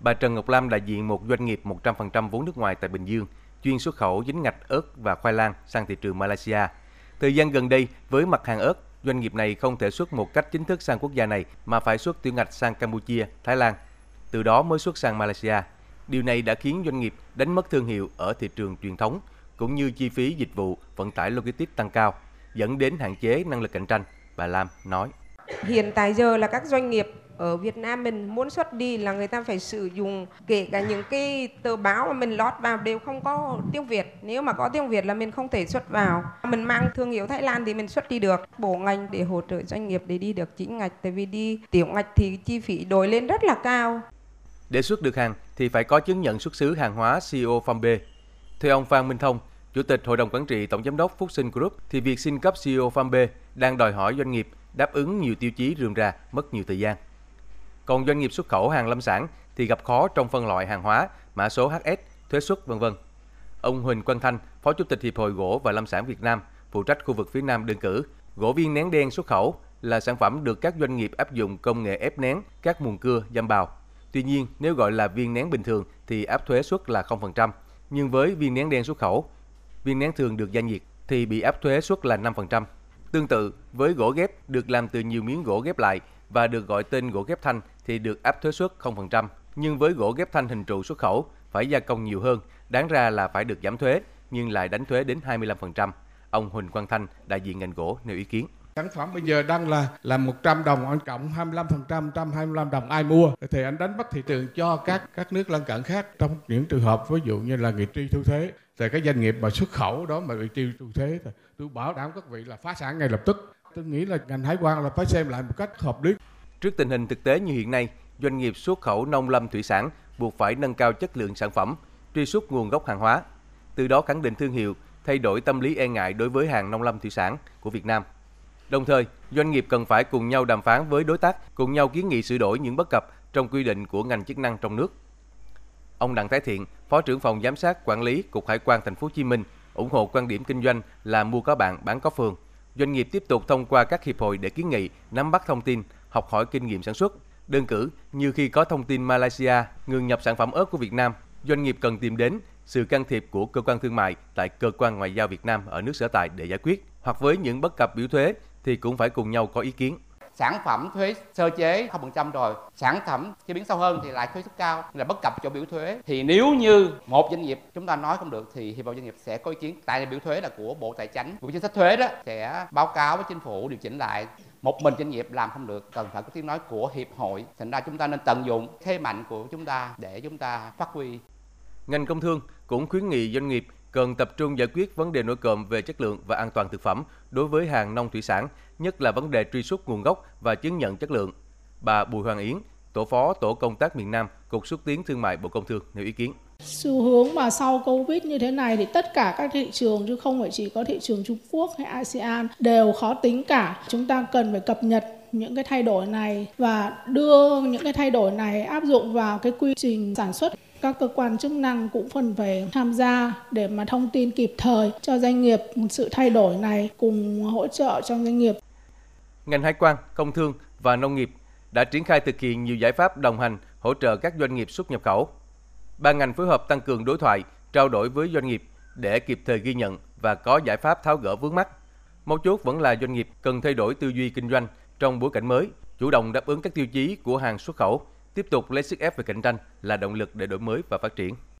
bà Trần Ngọc Lam đại diện một doanh nghiệp 100% vốn nước ngoài tại Bình Dương, chuyên xuất khẩu dính ngạch ớt và khoai lang sang thị trường Malaysia. Thời gian gần đây, với mặt hàng ớt, doanh nghiệp này không thể xuất một cách chính thức sang quốc gia này mà phải xuất tiểu ngạch sang Campuchia, Thái Lan, từ đó mới xuất sang Malaysia. Điều này đã khiến doanh nghiệp đánh mất thương hiệu ở thị trường truyền thống, cũng như chi phí dịch vụ vận tải logistics tăng cao, dẫn đến hạn chế năng lực cạnh tranh, bà Lam nói. Hiện tại giờ là các doanh nghiệp ở Việt Nam mình muốn xuất đi là người ta phải sử dụng kể cả những cái tờ báo mà mình lót vào đều không có tiếng Việt. Nếu mà có tiếng Việt là mình không thể xuất vào. Mình mang thương hiệu Thái Lan thì mình xuất đi được. Bộ ngành để hỗ trợ doanh nghiệp để đi được chính ngạch. Tại vì đi tiểu ngạch thì chi phí đổi lên rất là cao. Để xuất được hàng thì phải có chứng nhận xuất xứ hàng hóa CO Farm B. Theo ông Phan Minh Thông, Chủ tịch Hội đồng Quản trị Tổng Giám đốc Phúc Sinh Group, thì việc xin cấp CO Farm B đang đòi hỏi doanh nghiệp đáp ứng nhiều tiêu chí rườm rà, mất nhiều thời gian. Còn doanh nghiệp xuất khẩu hàng lâm sản thì gặp khó trong phân loại hàng hóa, mã số HS, thuế xuất vân vân. Ông Huỳnh Quang Thanh, Phó Chủ tịch Hiệp hội Gỗ và Lâm sản Việt Nam, phụ trách khu vực phía Nam đơn cử, gỗ viên nén đen xuất khẩu là sản phẩm được các doanh nghiệp áp dụng công nghệ ép nén các muồng cưa, dăm bào. Tuy nhiên, nếu gọi là viên nén bình thường thì áp thuế suất là 0%, nhưng với viên nén đen xuất khẩu, viên nén thường được gia nhiệt thì bị áp thuế suất là 5%. Tương tự, với gỗ ghép được làm từ nhiều miếng gỗ ghép lại và được gọi tên gỗ ghép thanh thì được áp thuế suất 0%. Nhưng với gỗ ghép thanh hình trụ xuất khẩu phải gia công nhiều hơn, đáng ra là phải được giảm thuế nhưng lại đánh thuế đến 25%. Ông Huỳnh Quang Thanh, đại diện ngành gỗ nêu ý kiến. Sản phẩm bây giờ đang là là 100 đồng anh cộng 25% 125 đồng ai mua thì anh đánh bắt thị trường cho các các nước lân cận khác trong những trường hợp ví dụ như là người tri thu thuế thì cái doanh nghiệp mà xuất khẩu đó mà bị tri thu thuế thì tôi bảo đảm các vị là phá sản ngay lập tức tôi nghĩ là ngành hải quan là phải xem lại một cách hợp lý Trước tình hình thực tế như hiện nay, doanh nghiệp xuất khẩu nông lâm thủy sản buộc phải nâng cao chất lượng sản phẩm, truy xuất nguồn gốc hàng hóa, từ đó khẳng định thương hiệu, thay đổi tâm lý e ngại đối với hàng nông lâm thủy sản của Việt Nam. Đồng thời, doanh nghiệp cần phải cùng nhau đàm phán với đối tác, cùng nhau kiến nghị sửa đổi những bất cập trong quy định của ngành chức năng trong nước. Ông Đặng Thái Thiện, Phó trưởng phòng giám sát quản lý Cục Hải quan Thành phố Hồ Chí Minh, ủng hộ quan điểm kinh doanh là mua có bạn bán có phường. Doanh nghiệp tiếp tục thông qua các hiệp hội để kiến nghị, nắm bắt thông tin, học hỏi kinh nghiệm sản xuất. Đơn cử, như khi có thông tin Malaysia ngừng nhập sản phẩm ớt của Việt Nam, doanh nghiệp cần tìm đến sự can thiệp của cơ quan thương mại tại cơ quan ngoại giao Việt Nam ở nước sở tại để giải quyết. Hoặc với những bất cập biểu thuế thì cũng phải cùng nhau có ý kiến sản phẩm thuế sơ chế 0% rồi, sản phẩm chế biến sâu hơn thì lại thuế suất cao, là bất cập chỗ biểu thuế. Thì nếu như một doanh nghiệp, chúng ta nói không được thì hiệp hội doanh nghiệp sẽ có ý kiến, tại biểu thuế là của bộ tài chính, của chính sách thuế đó, sẽ báo cáo với chính phủ điều chỉnh lại. Một mình doanh nghiệp làm không được, cần phải có tiếng nói của hiệp hội. Thành ra chúng ta nên tận dụng thế mạnh của chúng ta để chúng ta phát huy. Ngành công thương cũng khuyến nghị doanh nghiệp cần tập trung giải quyết vấn đề nổi cộm về chất lượng và an toàn thực phẩm đối với hàng nông thủy sản, nhất là vấn đề truy xuất nguồn gốc và chứng nhận chất lượng. Bà Bùi Hoàng Yến, Tổ phó Tổ công tác miền Nam, Cục xúc tiến thương mại Bộ Công Thương nêu ý kiến. xu hướng mà sau Covid như thế này thì tất cả các thị trường chứ không phải chỉ có thị trường Trung Quốc hay ASEAN đều khó tính cả. Chúng ta cần phải cập nhật những cái thay đổi này và đưa những cái thay đổi này áp dụng vào cái quy trình sản xuất các cơ quan chức năng cũng phần phải tham gia để mà thông tin kịp thời cho doanh nghiệp sự thay đổi này cùng hỗ trợ cho doanh nghiệp Ngành hải quan, công thương và nông nghiệp đã triển khai thực hiện nhiều giải pháp đồng hành hỗ trợ các doanh nghiệp xuất nhập khẩu. Ba ngành phối hợp tăng cường đối thoại, trao đổi với doanh nghiệp để kịp thời ghi nhận và có giải pháp tháo gỡ vướng mắt. Mấu chốt vẫn là doanh nghiệp cần thay đổi tư duy kinh doanh trong bối cảnh mới, chủ động đáp ứng các tiêu chí của hàng xuất khẩu, tiếp tục lấy sức ép về cạnh tranh là động lực để đổi mới và phát triển.